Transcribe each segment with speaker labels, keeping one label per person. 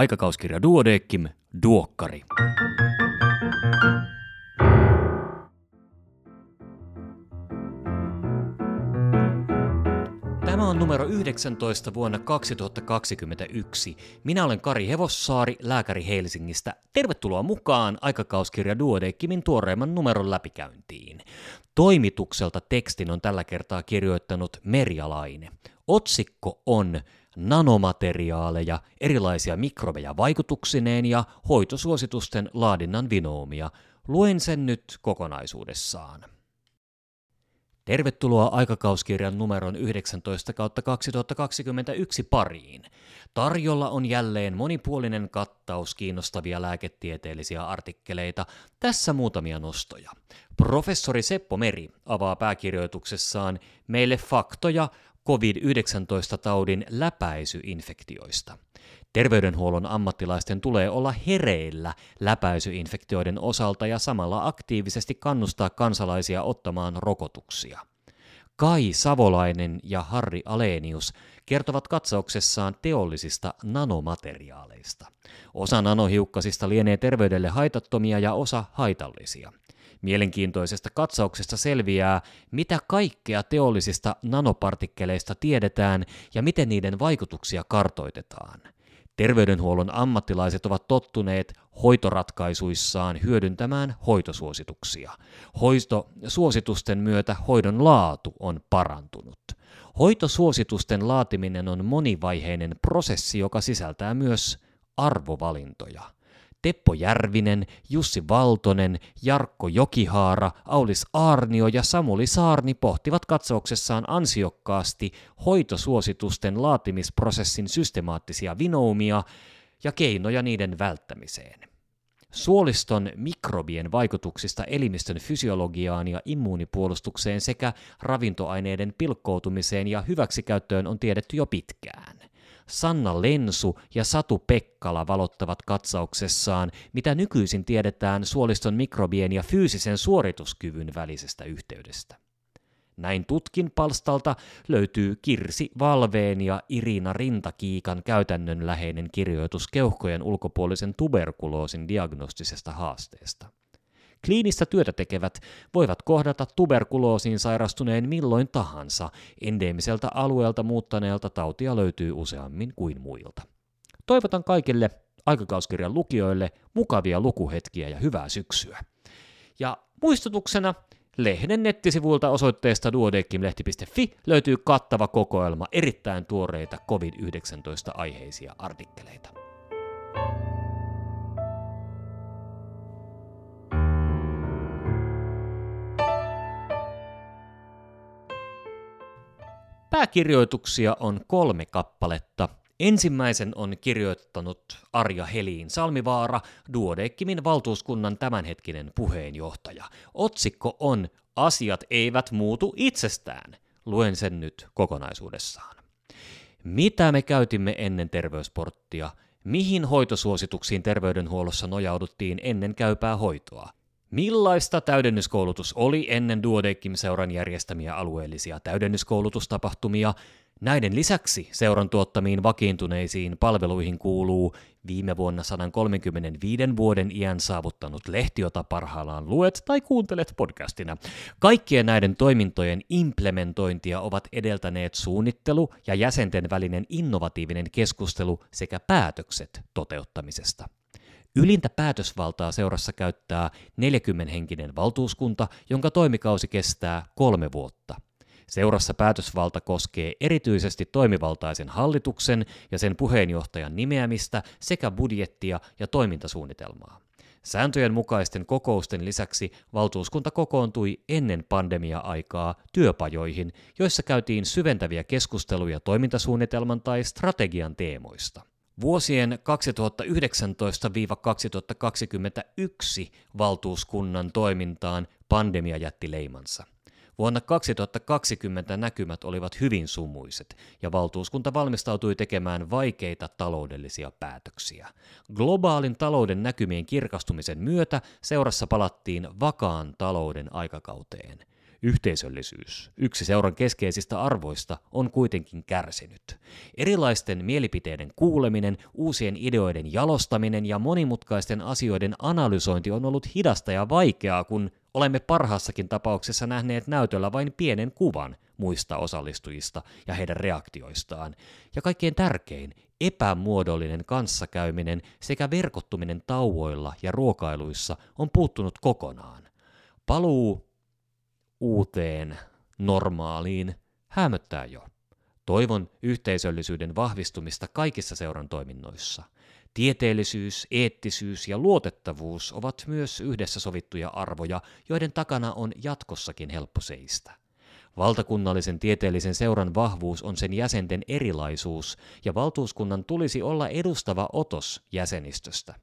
Speaker 1: Aikakauskirja Duodeckim, Duokkari. Tämä on numero 19 vuonna 2021. Minä olen Kari Hevossaari, lääkäri Helsingistä. Tervetuloa mukaan aikakauskirja Duodeckimin tuoreimman numeron läpikäyntiin. Toimitukselta tekstin on tällä kertaa kirjoittanut Merjalaine. Otsikko on nanomateriaaleja, erilaisia mikrobeja vaikutuksineen ja hoitosuositusten laadinnan vinoomia. Luen sen nyt kokonaisuudessaan. Tervetuloa aikakauskirjan numeron 19 kautta 2021 pariin. Tarjolla on jälleen monipuolinen kattaus kiinnostavia lääketieteellisiä artikkeleita. Tässä muutamia nostoja. Professori Seppo Meri avaa pääkirjoituksessaan meille faktoja COVID-19-taudin läpäisyinfektioista. Terveydenhuollon ammattilaisten tulee olla hereillä läpäisyinfektioiden osalta ja samalla aktiivisesti kannustaa kansalaisia ottamaan rokotuksia. Kai Savolainen ja Harri Alenius kertovat katsauksessaan teollisista nanomateriaaleista. Osa nanohiukkasista lienee terveydelle haitattomia ja osa haitallisia. Mielenkiintoisesta katsauksesta selviää, mitä kaikkea teollisista nanopartikkeleista tiedetään ja miten niiden vaikutuksia kartoitetaan. Terveydenhuollon ammattilaiset ovat tottuneet hoitoratkaisuissaan hyödyntämään hoitosuosituksia. Hoitosuositusten myötä hoidon laatu on parantunut. Hoitosuositusten laatiminen on monivaiheinen prosessi, joka sisältää myös arvovalintoja. Teppo Järvinen, Jussi Valtonen, Jarkko Jokihaara, Aulis Aarnio ja Samuli Saarni pohtivat katsauksessaan ansiokkaasti hoitosuositusten laatimisprosessin systemaattisia vinoumia ja keinoja niiden välttämiseen. Suoliston mikrobien vaikutuksista elimistön fysiologiaan ja immuunipuolustukseen sekä ravintoaineiden pilkkoutumiseen ja hyväksikäyttöön on tiedetty jo pitkään. Sanna Lensu ja Satu Pekkala valottavat katsauksessaan, mitä nykyisin tiedetään suoliston mikrobien ja fyysisen suorituskyvyn välisestä yhteydestä. Näin tutkin palstalta löytyy Kirsi Valveen ja Irina Rintakiikan käytännönläheinen kirjoitus keuhkojen ulkopuolisen tuberkuloosin diagnostisesta haasteesta. Kliinistä työtä tekevät voivat kohdata tuberkuloosiin sairastuneen milloin tahansa. Endeemiseltä alueelta muuttaneelta tautia löytyy useammin kuin muilta. Toivotan kaikille aikakauskirjan lukijoille mukavia lukuhetkiä ja hyvää syksyä. Ja muistutuksena lehden nettisivuilta osoitteesta duodekkimlehti.fi löytyy kattava kokoelma erittäin tuoreita COVID-19 aiheisia artikkeleita. Pääkirjoituksia on kolme kappaletta. Ensimmäisen on kirjoittanut Arja Heliin Salmivaara, Duodeckimin valtuuskunnan tämänhetkinen puheenjohtaja. Otsikko on Asiat eivät muutu itsestään. Luen sen nyt kokonaisuudessaan. Mitä me käytimme ennen terveysporttia? Mihin hoitosuosituksiin terveydenhuollossa nojauduttiin ennen käypää hoitoa? Millaista täydennyskoulutus oli ennen Duodeckim-seuran järjestämiä alueellisia täydennyskoulutustapahtumia? Näiden lisäksi seuran tuottamiin vakiintuneisiin palveluihin kuuluu viime vuonna 135 vuoden iän saavuttanut lehti, jota parhaillaan luet tai kuuntelet podcastina. Kaikkien näiden toimintojen implementointia ovat edeltäneet suunnittelu ja jäsenten välinen innovatiivinen keskustelu sekä päätökset toteuttamisesta. Ylintä päätösvaltaa seurassa käyttää 40-henkinen valtuuskunta, jonka toimikausi kestää kolme vuotta. Seurassa päätösvalta koskee erityisesti toimivaltaisen hallituksen ja sen puheenjohtajan nimeämistä sekä budjettia ja toimintasuunnitelmaa. Sääntöjen mukaisten kokousten lisäksi valtuuskunta kokoontui ennen pandemia-aikaa työpajoihin, joissa käytiin syventäviä keskusteluja toimintasuunnitelman tai strategian teemoista. Vuosien 2019-2021 valtuuskunnan toimintaan pandemia jätti leimansa. Vuonna 2020 näkymät olivat hyvin sumuiset ja valtuuskunta valmistautui tekemään vaikeita taloudellisia päätöksiä. Globaalin talouden näkymien kirkastumisen myötä seurassa palattiin vakaan talouden aikakauteen. Yhteisöllisyys, yksi seuran keskeisistä arvoista, on kuitenkin kärsinyt. Erilaisten mielipiteiden kuuleminen, uusien ideoiden jalostaminen ja monimutkaisten asioiden analysointi on ollut hidasta ja vaikeaa, kun olemme parhaassakin tapauksessa nähneet näytöllä vain pienen kuvan muista osallistujista ja heidän reaktioistaan. Ja kaikkein tärkein, epämuodollinen kanssakäyminen sekä verkottuminen tauoilla ja ruokailuissa on puuttunut kokonaan. Paluu uuteen normaaliin hämöttää jo. Toivon yhteisöllisyyden vahvistumista kaikissa seuran toiminnoissa. Tieteellisyys, eettisyys ja luotettavuus ovat myös yhdessä sovittuja arvoja, joiden takana on jatkossakin helppo seistä. Valtakunnallisen tieteellisen seuran vahvuus on sen jäsenten erilaisuus, ja valtuuskunnan tulisi olla edustava otos jäsenistöstä.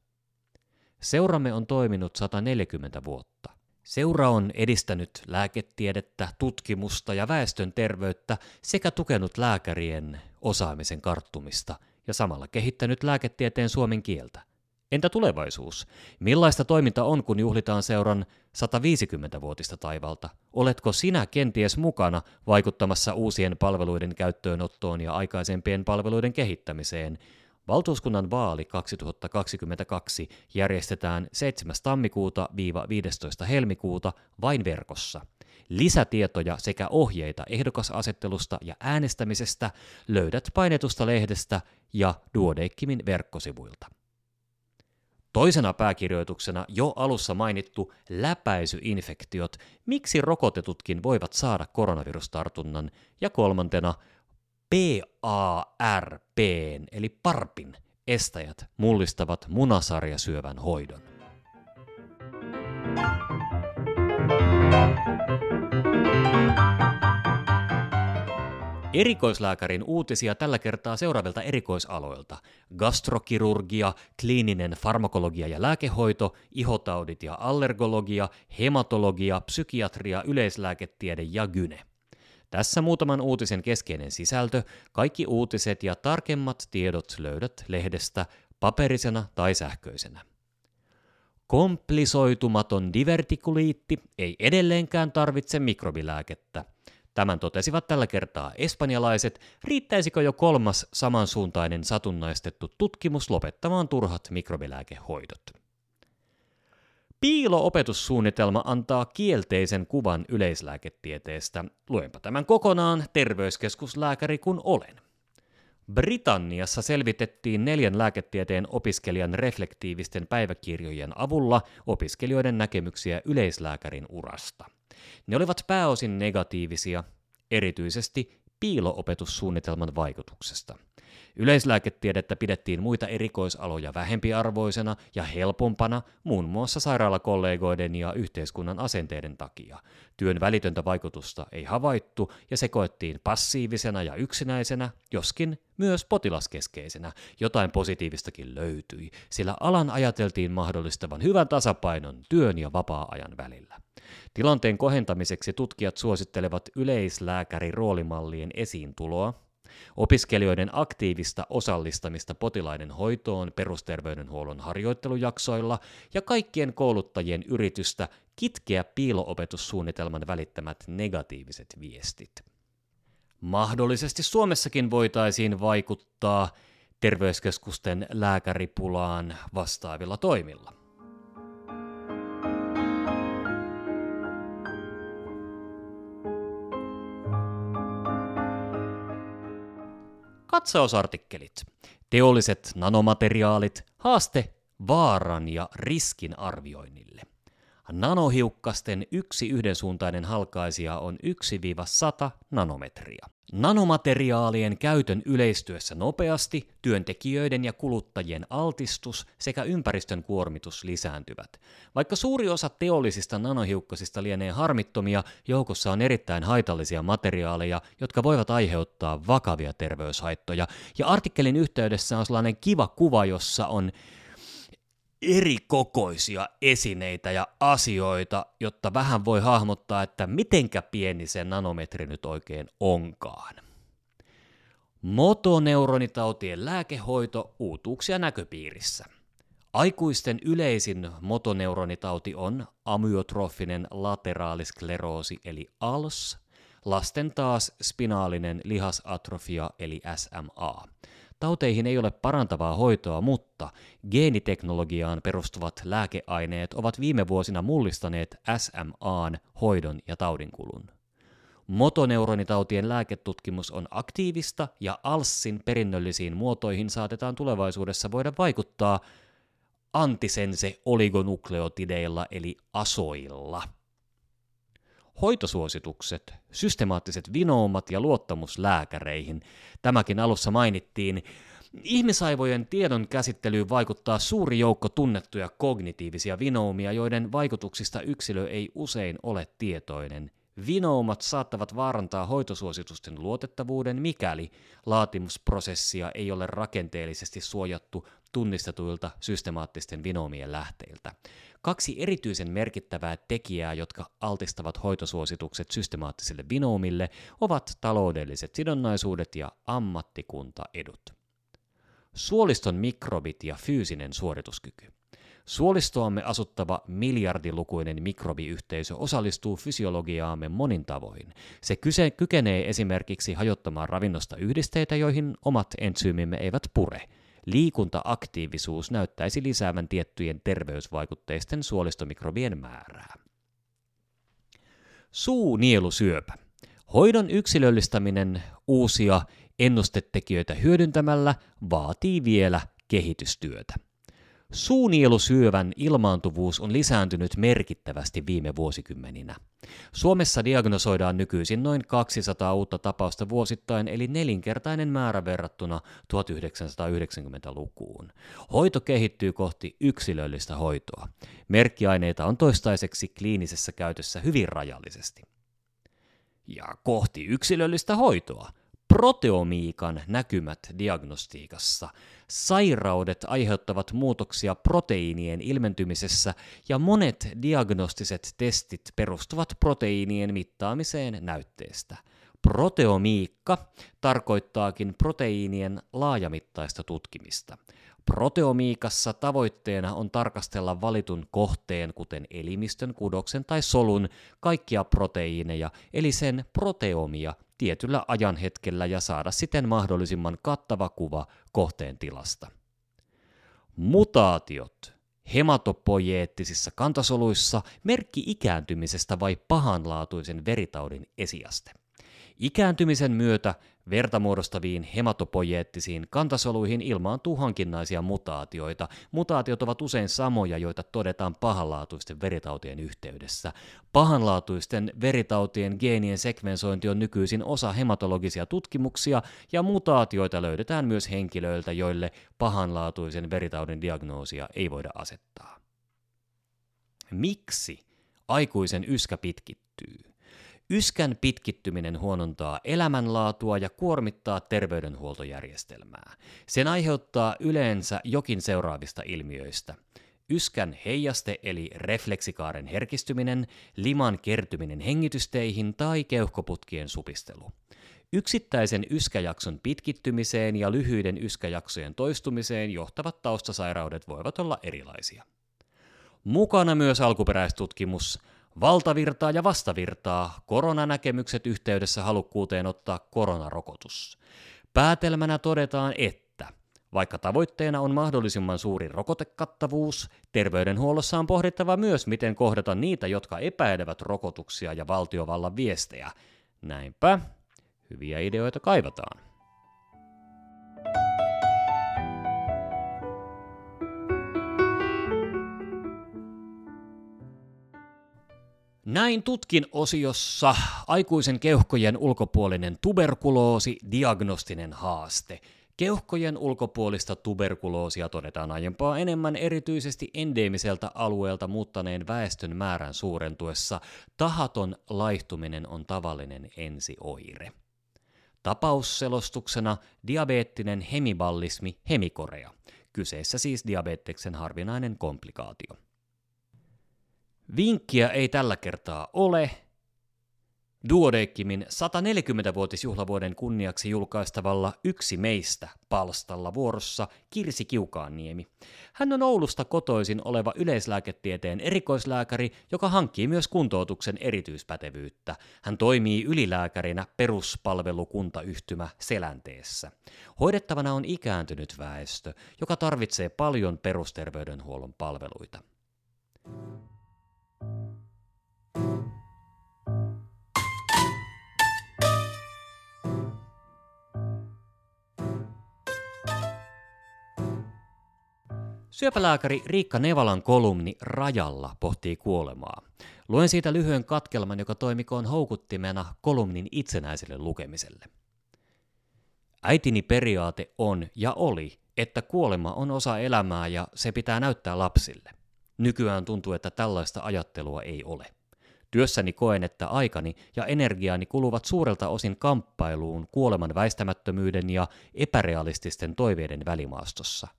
Speaker 1: Seuramme on toiminut 140 vuotta. Seura on edistänyt lääketiedettä, tutkimusta ja väestön terveyttä sekä tukenut lääkärien osaamisen karttumista ja samalla kehittänyt lääketieteen suomen kieltä. Entä tulevaisuus? Millaista toiminta on, kun juhlitaan seuran 150-vuotista taivalta? Oletko sinä kenties mukana vaikuttamassa uusien palveluiden käyttöönottoon ja aikaisempien palveluiden kehittämiseen? Valtuuskunnan vaali 2022 järjestetään 7. tammikuuta-15. helmikuuta vain verkossa. Lisätietoja sekä ohjeita ehdokasasettelusta ja äänestämisestä löydät painetusta lehdestä ja Duodeckimin verkkosivuilta. Toisena pääkirjoituksena jo alussa mainittu läpäisyinfektiot, miksi rokotetutkin voivat saada koronavirustartunnan, ja kolmantena PARP eli PARPin estäjät mullistavat munasarjasyövän hoidon. Erikoislääkärin uutisia tällä kertaa seuraavilta erikoisaloilta. Gastrokirurgia, kliininen farmakologia ja lääkehoito, ihotaudit ja allergologia, hematologia, psykiatria, yleislääketiede ja gyne. Tässä muutaman uutisen keskeinen sisältö. Kaikki uutiset ja tarkemmat tiedot löydät lehdestä paperisena tai sähköisenä. Komplisoitumaton divertikuliitti ei edelleenkään tarvitse mikrobilääkettä. Tämän totesivat tällä kertaa espanjalaiset. Riittäisikö jo kolmas samansuuntainen satunnaistettu tutkimus lopettamaan turhat mikrobilääkehoidot? Piilo-opetussuunnitelma antaa kielteisen kuvan yleislääketieteestä. Luenpa tämän kokonaan terveyskeskuslääkäri kun olen. Britanniassa selvitettiin neljän lääketieteen opiskelijan reflektiivisten päiväkirjojen avulla opiskelijoiden näkemyksiä yleislääkärin urasta. Ne olivat pääosin negatiivisia, erityisesti piiloopetussuunnitelman vaikutuksesta. Yleislääketiedettä pidettiin muita erikoisaloja vähempiarvoisena ja helpompana muun muassa sairaalakollegoiden ja yhteiskunnan asenteiden takia. Työn välitöntä vaikutusta ei havaittu ja se koettiin passiivisena ja yksinäisenä, joskin myös potilaskeskeisenä. Jotain positiivistakin löytyi, sillä alan ajateltiin mahdollistavan hyvän tasapainon työn ja vapaa-ajan välillä. Tilanteen kohentamiseksi tutkijat suosittelevat yleislääkäri-roolimallien esiintuloa, opiskelijoiden aktiivista osallistamista potilaiden hoitoon perusterveydenhuollon harjoittelujaksoilla ja kaikkien kouluttajien yritystä kitkeä piiloopetussuunnitelman välittämät negatiiviset viestit. Mahdollisesti Suomessakin voitaisiin vaikuttaa terveyskeskusten lääkäripulaan vastaavilla toimilla. Katsausartikkelit. Teolliset nanomateriaalit. Haaste vaaran ja riskin arvioinnille. Nanohiukkasten yksi yhdensuuntainen halkaisija on 1-100 nanometriä. Nanomateriaalien käytön yleistyessä nopeasti työntekijöiden ja kuluttajien altistus sekä ympäristön kuormitus lisääntyvät. Vaikka suuri osa teollisista nanohiukkasista lienee harmittomia, joukossa on erittäin haitallisia materiaaleja, jotka voivat aiheuttaa vakavia terveyshaittoja. Ja artikkelin yhteydessä on sellainen kiva kuva, jossa on eri kokoisia esineitä ja asioita, jotta vähän voi hahmottaa, että mitenkä pieni se nanometri nyt oikein onkaan. Motoneuronitautien lääkehoito uutuuksia näköpiirissä. Aikuisten yleisin motoneuronitauti on amyotrofinen lateraaliskleroosi eli ALS, lasten taas spinaalinen lihasatrofia eli SMA. Tauteihin ei ole parantavaa hoitoa, mutta geeniteknologiaan perustuvat lääkeaineet ovat viime vuosina mullistaneet SMAn hoidon ja taudinkulun. Motoneuronitautien lääketutkimus on aktiivista ja ALSin perinnöllisiin muotoihin saatetaan tulevaisuudessa voida vaikuttaa antisense oligonukleotideilla eli asoilla. Hoitosuositukset, systemaattiset vinoumat ja luottamus lääkäreihin. Tämäkin alussa mainittiin. Ihmisaivojen tiedon käsittelyyn vaikuttaa suuri joukko tunnettuja kognitiivisia vinoumia, joiden vaikutuksista yksilö ei usein ole tietoinen. Vinoumat saattavat vaarantaa hoitosuositusten luotettavuuden, mikäli laatimusprosessia ei ole rakenteellisesti suojattu tunnistetuilta systemaattisten vinoomien lähteiltä. Kaksi erityisen merkittävää tekijää, jotka altistavat hoitosuositukset systemaattisille vinoomille, ovat taloudelliset sidonnaisuudet ja ammattikuntaedut. Suoliston mikrobit ja fyysinen suorituskyky. Suolistoamme asuttava miljardilukuinen mikrobiyhteisö osallistuu fysiologiaamme monin tavoin. Se kyse, kykenee esimerkiksi hajottamaan ravinnosta yhdisteitä, joihin omat entsyymimme eivät pure – liikuntaaktiivisuus näyttäisi lisäävän tiettyjen terveysvaikutteisten suolistomikrobien määrää. Suunielusyöpä. Hoidon yksilöllistäminen uusia ennustetekijöitä hyödyntämällä vaatii vielä kehitystyötä. Suunielusyövän ilmaantuvuus on lisääntynyt merkittävästi viime vuosikymmeninä. Suomessa diagnosoidaan nykyisin noin 200 uutta tapausta vuosittain, eli nelinkertainen määrä verrattuna 1990-lukuun. Hoito kehittyy kohti yksilöllistä hoitoa. Merkkiaineita on toistaiseksi kliinisessä käytössä hyvin rajallisesti. Ja kohti yksilöllistä hoitoa – proteomiikan näkymät diagnostiikassa. Sairaudet aiheuttavat muutoksia proteiinien ilmentymisessä ja monet diagnostiset testit perustuvat proteiinien mittaamiseen näytteestä. Proteomiikka tarkoittaakin proteiinien laajamittaista tutkimista. Proteomiikassa tavoitteena on tarkastella valitun kohteen, kuten elimistön, kudoksen tai solun, kaikkia proteiineja, eli sen proteomia tietyllä ajanhetkellä ja saada siten mahdollisimman kattava kuva kohteen tilasta. Mutaatiot hematopojeettisissa kantasoluissa merkki ikääntymisestä vai pahanlaatuisen veritaudin esiaste. Ikääntymisen myötä verta muodostaviin hematopojeettisiin kantasoluihin ilmaantuu hankinnaisia mutaatioita. Mutaatiot ovat usein samoja, joita todetaan pahanlaatuisten veritautien yhteydessä. Pahanlaatuisten veritautien geenien sekvensointi on nykyisin osa hematologisia tutkimuksia, ja mutaatioita löydetään myös henkilöiltä, joille pahanlaatuisen veritaudin diagnoosia ei voida asettaa. Miksi aikuisen yskä pitkittyy? Yskän pitkittyminen huonontaa elämänlaatua ja kuormittaa terveydenhuoltojärjestelmää. Sen aiheuttaa yleensä jokin seuraavista ilmiöistä. Yskän heijaste eli refleksikaaren herkistyminen, liman kertyminen hengitysteihin tai keuhkoputkien supistelu. Yksittäisen yskäjakson pitkittymiseen ja lyhyiden yskäjaksojen toistumiseen johtavat taustasairaudet voivat olla erilaisia. Mukana myös alkuperäistutkimus, Valtavirtaa ja vastavirtaa, koronanäkemykset yhteydessä halukkuuteen ottaa koronarokotus. Päätelmänä todetaan, että vaikka tavoitteena on mahdollisimman suuri rokotekattavuus, terveydenhuollossa on pohdittava myös, miten kohdata niitä, jotka epäilevät rokotuksia ja valtiovallan viestejä. Näinpä, hyviä ideoita kaivataan. Näin tutkin osiossa aikuisen keuhkojen ulkopuolinen tuberkuloosi, diagnostinen haaste. Keuhkojen ulkopuolista tuberkuloosia todetaan aiempaa enemmän erityisesti endeemiseltä alueelta muuttaneen väestön määrän suurentuessa. Tahaton laihtuminen on tavallinen ensioire. Tapausselostuksena diabeettinen hemiballismi hemikorea. Kyseessä siis diabeteksen harvinainen komplikaatio. Vinkkiä ei tällä kertaa ole. Duodeckimin 140-vuotisjuhlavuoden kunniaksi julkaistavalla Yksi meistä palstalla vuorossa Kirsi Kiukaanniemi. Hän on Oulusta kotoisin oleva yleislääketieteen erikoislääkäri, joka hankkii myös kuntoutuksen erityispätevyyttä. Hän toimii ylilääkärinä peruspalvelukuntayhtymä Selänteessä. Hoidettavana on ikääntynyt väestö, joka tarvitsee paljon perusterveydenhuollon palveluita. Syöpälääkäri Riikka Nevalan kolumni Rajalla pohtii kuolemaa. Luen siitä lyhyen katkelman, joka toimikoon houkuttimena kolumnin itsenäiselle lukemiselle. Äitini periaate on ja oli, että kuolema on osa elämää ja se pitää näyttää lapsille. Nykyään tuntuu, että tällaista ajattelua ei ole. Työssäni koen, että aikani ja energiaani kuluvat suurelta osin kamppailuun kuoleman väistämättömyyden ja epärealististen toiveiden välimaastossa –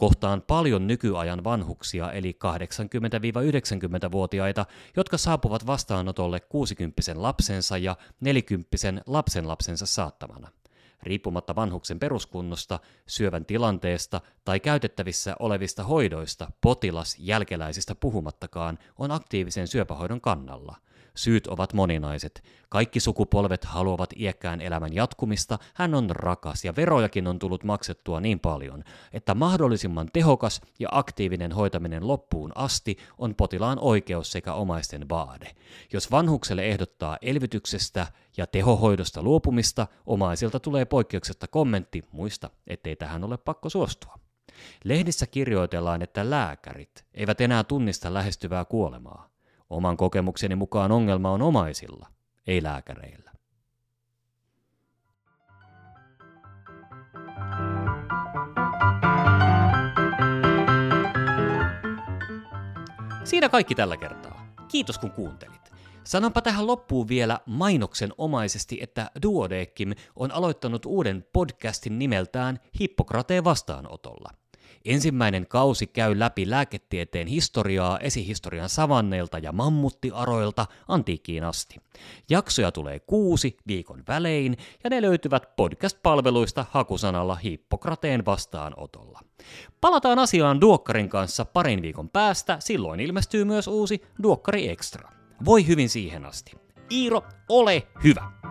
Speaker 1: Kohtaan paljon nykyajan vanhuksia eli 80-90-vuotiaita, jotka saapuvat vastaanotolle 60 lapsensa ja 40 lapsenlapsensa saattamana. Riippumatta vanhuksen peruskunnosta, syövän tilanteesta tai käytettävissä olevista hoidoista, potilas jälkeläisistä puhumattakaan on aktiivisen syöpähoidon kannalla – Syyt ovat moninaiset. Kaikki sukupolvet haluavat iäkkään elämän jatkumista, hän on rakas ja verojakin on tullut maksettua niin paljon, että mahdollisimman tehokas ja aktiivinen hoitaminen loppuun asti on potilaan oikeus sekä omaisten vaade. Jos vanhukselle ehdottaa elvytyksestä ja tehohoidosta luopumista, omaisilta tulee poikkeuksetta kommentti, muista, ettei tähän ole pakko suostua. Lehdissä kirjoitellaan, että lääkärit eivät enää tunnista lähestyvää kuolemaa. Oman kokemukseni mukaan ongelma on omaisilla, ei lääkäreillä. Siinä kaikki tällä kertaa. Kiitos kun kuuntelit. Sanonpa tähän loppuun vielä mainoksen omaisesti, että Duodeckim on aloittanut uuden podcastin nimeltään Hippokrateen vastaanotolla. Ensimmäinen kausi käy läpi lääketieteen historiaa esihistorian savanneilta ja mammuttiaroilta antiikkiin asti. Jaksoja tulee kuusi viikon välein ja ne löytyvät podcast-palveluista hakusanalla Hippokrateen vastaanotolla. Palataan asiaan Duokkarin kanssa parin viikon päästä, silloin ilmestyy myös uusi Duokkari Extra. Voi hyvin siihen asti. Iiro, ole hyvä!